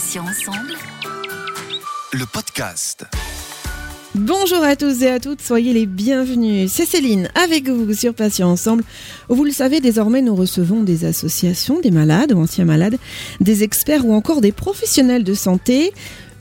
Patients ensemble. Le podcast. Bonjour à tous et à toutes, soyez les bienvenus. C'est Céline avec vous sur Patients Ensemble. Vous le savez, désormais nous recevons des associations, des malades ou anciens malades, des experts ou encore des professionnels de santé.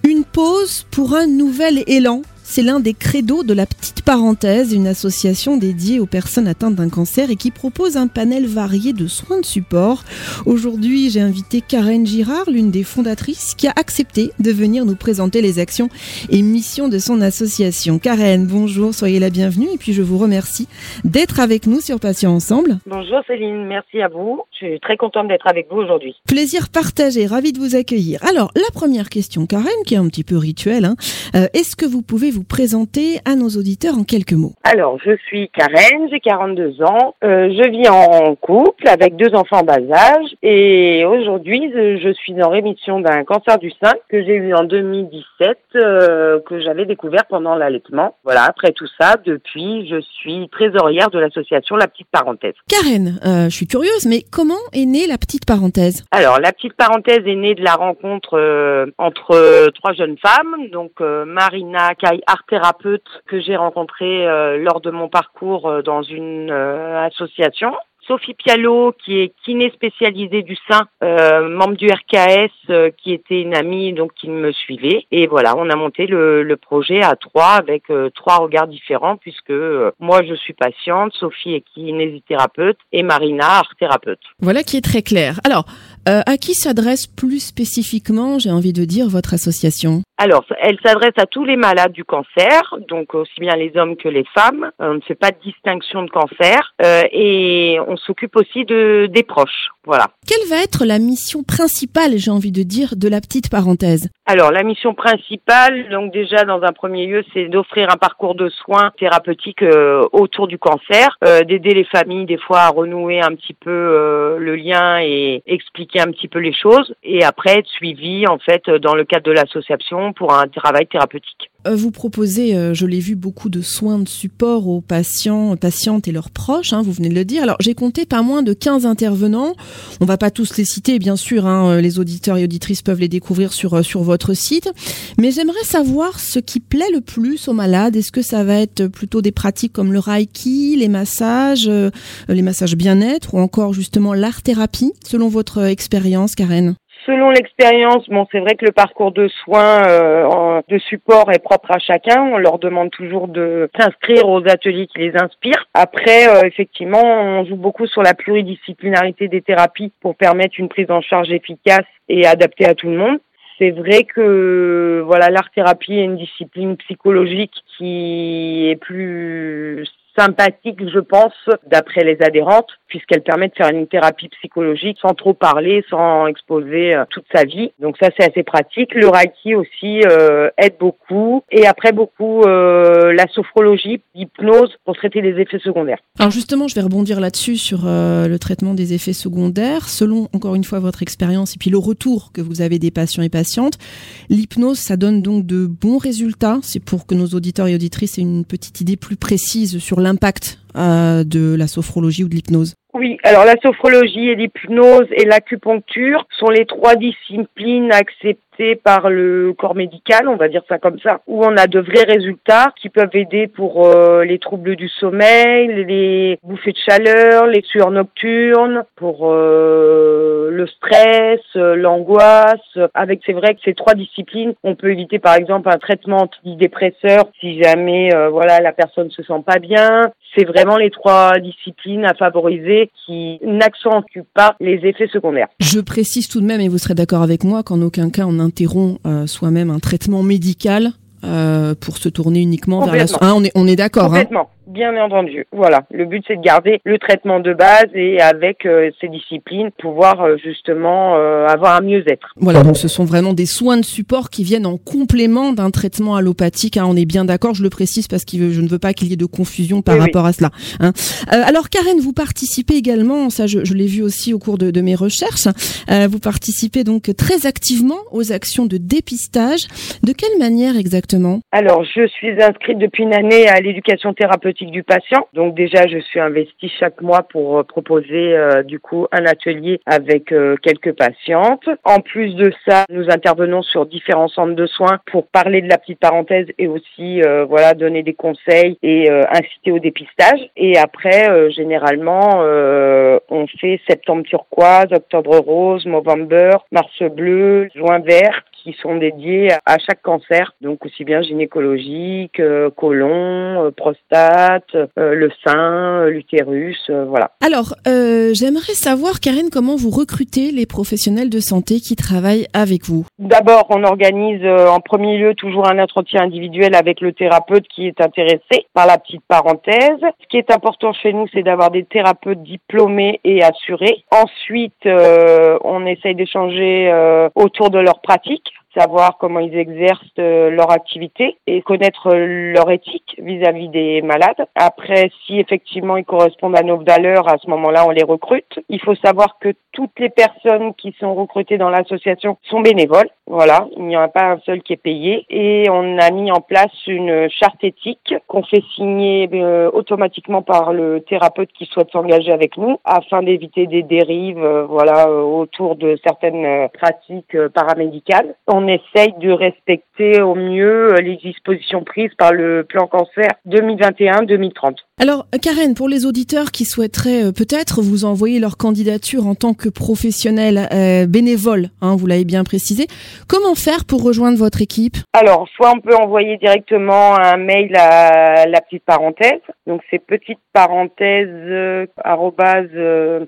Une pause pour un nouvel élan c'est l'un des credos de la petite parenthèse, une association dédiée aux personnes atteintes d'un cancer et qui propose un panel varié de soins de support. Aujourd'hui, j'ai invité Karen Girard, l'une des fondatrices, qui a accepté de venir nous présenter les actions et missions de son association. Karen, bonjour, soyez la bienvenue et puis je vous remercie d'être avec nous sur Patients Ensemble. Bonjour Céline, merci à vous. Je suis très contente d'être avec vous aujourd'hui. Plaisir partagé, ravi de vous accueillir. Alors, la première question, Karen, qui est un petit peu rituelle, hein, euh, est-ce que vous pouvez vous présenter à nos auditeurs en quelques mots Alors, je suis Karen, j'ai 42 ans, euh, je vis en couple avec deux enfants en bas âge et aujourd'hui, je suis en rémission d'un cancer du sein que j'ai eu en 2017, euh, que j'avais découvert pendant l'allaitement. Voilà, après tout ça, depuis, je suis trésorière de l'association La Petite Parenthèse. Karen, euh, je suis curieuse, mais comment est née La Petite Parenthèse? Alors, La Petite Parenthèse est née de la rencontre entre trois jeunes femmes, donc Marina, Kai, art thérapeute que j'ai rencontré euh, lors de mon parcours euh, dans une euh, association. Sophie Pialot, qui est kiné spécialisée du sein, membre du RKS, qui était une amie donc qui me suivait. Et voilà, on a monté le, le projet à trois avec trois regards différents puisque moi je suis patiente, Sophie est kinésithérapeute et Marina art thérapeute. Voilà qui est très clair. Alors, à qui s'adresse plus spécifiquement, j'ai envie de dire, votre association? Alors, elle s'adresse à tous les malades du cancer, donc aussi bien les hommes que les femmes. On ne fait pas de distinction de cancer euh, et on s'occupe aussi de des proches. Voilà. Quelle va être la mission principale, j'ai envie de dire, de la petite parenthèse? Alors, la mission principale, donc déjà dans un premier lieu, c'est d'offrir un parcours de soins thérapeutiques euh, autour du cancer, euh, d'aider les familles des fois à renouer un petit peu le lien et expliquer un petit peu les choses, et après être suivi en fait dans le cadre de l'association pour un travail thérapeutique. Euh, vous proposez, euh, je l'ai vu, beaucoup de soins de support aux patients, patientes et leurs proches, hein, vous venez de le dire. Alors j'ai compté pas moins de 15 intervenants. On va pas tous les citer, bien sûr, hein, euh, les auditeurs et auditrices peuvent les découvrir sur, sur votre site. Mais j'aimerais savoir ce qui plaît le plus aux malades. Est-ce que ça va être plutôt des pratiques comme le Reiki, les massages, les massages bien-être ou encore justement l'art-thérapie, selon votre expérience, Karen? Selon l'expérience, bon, c'est vrai que le parcours de soins euh, de support est propre à chacun. On leur demande toujours de s'inscrire aux ateliers qui les inspirent. Après, euh, effectivement, on joue beaucoup sur la pluridisciplinarité des thérapies pour permettre une prise en charge efficace et adaptée à tout le monde. C'est vrai que voilà, l'art thérapie est une discipline psychologique qui est plus sympathique, je pense, d'après les adhérentes, puisqu'elle permet de faire une thérapie psychologique sans trop parler, sans exposer euh, toute sa vie. Donc ça, c'est assez pratique. Le Reiki aussi euh, aide beaucoup. Et après, beaucoup euh, la sophrologie, l'hypnose pour traiter les effets secondaires. Alors justement, je vais rebondir là-dessus sur le traitement des effets secondaires. Selon, encore une fois, votre expérience et puis le retour que vous avez des patients et patientes, l'hypnose, ça donne donc de bons résultats. C'est pour que nos auditeurs et auditrices aient une petite idée plus précise sur l'impact euh, de la sophrologie ou de l'hypnose? Oui, alors la sophrologie et l'hypnose et l'acupuncture sont les trois disciplines acceptées par le corps médical, on va dire ça comme ça, où on a de vrais résultats qui peuvent aider pour euh, les troubles du sommeil, les bouffées de chaleur, les sueurs nocturnes, pour euh, le stress, l'angoisse. Avec c'est vrai que ces trois disciplines, on peut éviter par exemple un traitement antidépresseur si jamais euh, voilà la personne se sent pas bien. C'est vraiment les trois disciplines à favoriser qui n'accentue pas les effets secondaires. Je précise tout de même, et vous serez d'accord avec moi, qu'en aucun cas on interrompt euh, soi-même un traitement médical euh, pour se tourner uniquement vers la... Hein, on est, on est d'accord. Hein. Bien entendu. Voilà. Le but, c'est de garder le traitement de base et avec euh, ces disciplines, pouvoir euh, justement euh, avoir un mieux-être. Voilà. Donc, ce sont vraiment des soins de support qui viennent en complément d'un traitement allopathique. Hein, on est bien d'accord. Je le précise parce que je ne veux pas qu'il y ait de confusion par rapport à cela. Hein. alors, Karen, vous participez également. Ça, je, je l'ai vu aussi au cours de, de mes recherches. vous participez donc très activement aux actions de dépistage. De quelle manière exactement? Alors, je suis inscrite depuis une année à l'éducation thérapeutique du patient. Donc déjà, je suis investie chaque mois pour proposer du coup un atelier avec quelques patientes. En plus de ça, nous intervenons sur différents centres de soins pour parler de la petite parenthèse et aussi voilà donner des conseils et inciter au dépistage. Et après, généralement, on fait septembre turquoise, octobre rose, november, mars bleu, juin vert qui sont dédiés à chaque cancer, donc aussi bien gynécologique, euh, côlon, euh, prostate, euh, le sein, l'utérus, voilà. Alors, j'aimerais savoir, Karine, comment vous recrutez les professionnels de santé qui travaillent avec vous? D'abord, on organise en premier lieu toujours un entretien individuel avec le thérapeute qui est intéressé par la petite parenthèse. Ce qui est important chez nous, c'est d'avoir des thérapeutes diplômés et assurés. Ensuite, on essaye d'échanger autour de leur pratique savoir comment ils exercent euh, leur activité et connaître leur éthique vis-à-vis des malades. Après, si effectivement ils correspondent à nos valeurs, à ce moment-là, on les recrute. Il faut savoir que toutes les personnes qui sont recrutées dans l'association sont bénévoles. Voilà, il n'y en a pas un seul qui est payé. Et on a mis en place une charte éthique qu'on fait signer euh, automatiquement par le thérapeute qui souhaite s'engager avec nous afin d'éviter des dérives, euh, voilà, autour de certaines pratiques paramédicales essaye de respecter au mieux les dispositions prises par le plan cancer 2021-2030. Alors, Karen, pour les auditeurs qui souhaiteraient euh, peut-être vous envoyer leur candidature en tant que professionnel euh, bénévole, hein, vous l'avez bien précisé, comment faire pour rejoindre votre équipe? Alors, soit on peut envoyer directement un mail à la petite parenthèse, donc c'est petite parenthèse euh,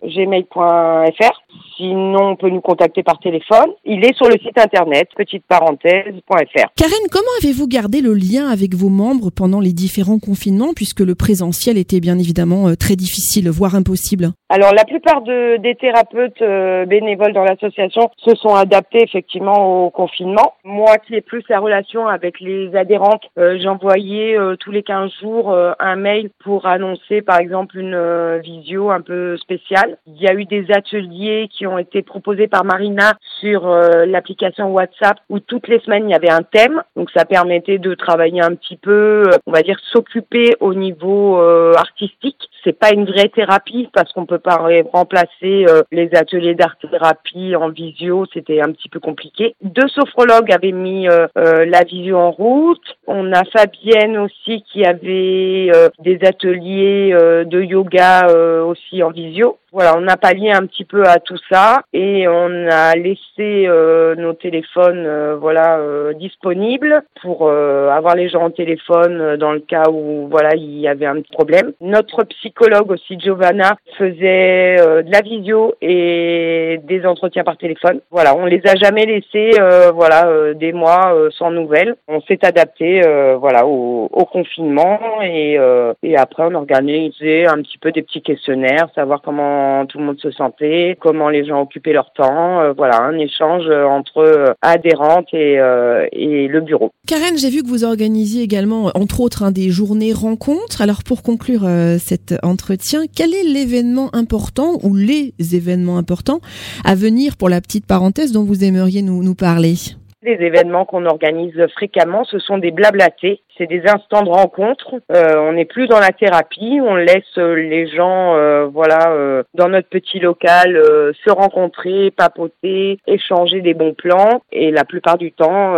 gmail.fr. Sinon, on peut nous contacter par téléphone. Il est sur le site internet petiteparenthèse.fr. Karen, comment avez-vous gardé le lien avec vos membres pendant les différents confinements puisque le présentiel était bien évidemment euh, très difficile, voire impossible? Alors, la plupart de, des thérapeutes euh, bénévoles dans l'association se sont adaptés effectivement au confinement. Moi qui ai plus la relation avec les adhérentes, euh, j'envoyais tous les 15 jours un mail pour annoncer par exemple une visio un peu spéciale. Il y a eu des ateliers qui ont été proposés par Marina sur l'application WhatsApp où toutes les semaines il y avait un thème. Donc ça permettait de travailler un petit peu, euh, on va dire s'occuper au niveau euh, artistique. C'est pas une vraie thérapie parce qu'on peut pas remplacer euh, les ateliers d'art thérapie en visio, c'était un petit peu compliqué. Deux sophrologues avaient mis la visio en route. On a Fabienne aussi qui avait des ateliers de yoga aussi en visio. Voilà, on a pallié un petit peu à tout ça et on a laissé euh, nos téléphones euh, voilà euh, disponibles pour avoir les gens au téléphone dans le cas où voilà il y avait un problème. Notre psychologue aussi Giovanna faisait de la visio et des entretiens par téléphone. Voilà, on les a jamais laissés voilà des mois sans nouvelles. On s'est adapté voilà au, confinement et et après on organisait un petit peu des petits questionnaires, savoir comment tout le monde se sentait, comment les gens occupaient leur temps. Euh, voilà, un échange euh, entre euh, adhérentes et, et le bureau. Karen, j'ai vu que vous organisiez également, entre autres, des journées rencontres. Alors pour conclure cet entretien, quel est l'événement important ou les événements importants à venir pour la petite parenthèse dont vous aimeriez nous, nous parler? Les événements qu'on organise fréquemment, ce sont des blablatés c'est des instants de rencontre. Euh, on n'est plus dans la thérapie, on laisse euh, les gens, euh, voilà, dans notre petit local, se rencontrer, papoter, échanger des bons plans. Et la plupart du temps,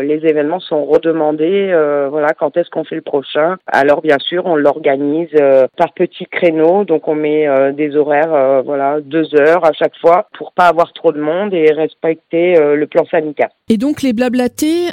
les événements sont redemandés. voilà, quand est-ce qu'on fait le prochain Alors bien sûr, on l'organise par petits créneaux, donc on met des horaires, voilà, deux heures à chaque fois pour pas avoir trop de monde et respecter le plan sanitaire. Les blablatés,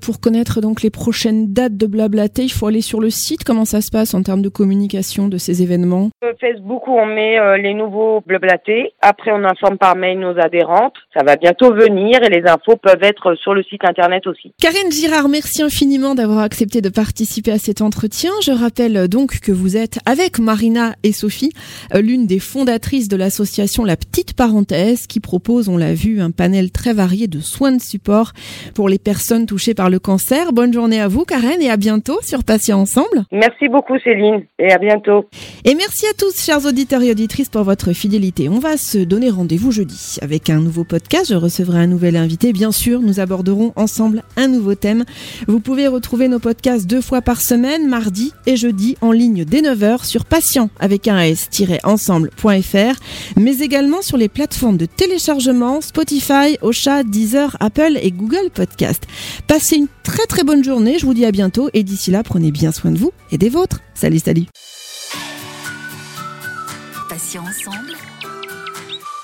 pour connaître donc les prochaines dates de blablater, il faut aller sur le site. Comment ça se passe en termes de communication de ces événements? Facebook, on met euh, les nouveaux blablatés. Après, on informe par mail nos adhérentes. Ça va bientôt venir et les infos peuvent être sur le site internet aussi. Karine Girard, merci infiniment d'avoir accepté de participer à cet entretien. Je rappelle donc que vous êtes avec Marina et Sophie, euh, l'une des fondatrices de l'association La Petite Parenthèse qui propose, on l'a vu, un panel très varié de soins de support pour les personnes touchées par le cancer. Bonne journée à vous, Karen, et à bientôt sur Patients Ensemble. Merci beaucoup, Céline, et à bientôt. Et merci à tous, chers auditeurs et auditrices, pour votre fidélité. On va se donner rendez-vous jeudi avec un nouveau podcast. Je recevrai un nouvel invité. Bien sûr, nous aborderons ensemble un nouveau thème. Vous pouvez retrouver nos podcasts deux fois par semaine, mardi et jeudi, en ligne dès 9h sur patient avec un s-ensemble.fr, mais également sur les plateformes de téléchargement Spotify, Ocha, Deezer, Apple et Google Podcast. Passez une très très bonne journée. Je vous dis à bientôt et d'ici là, prenez bien soin de vous et des vôtres. Salut, salut.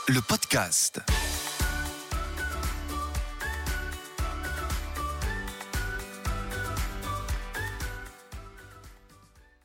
Le podcast.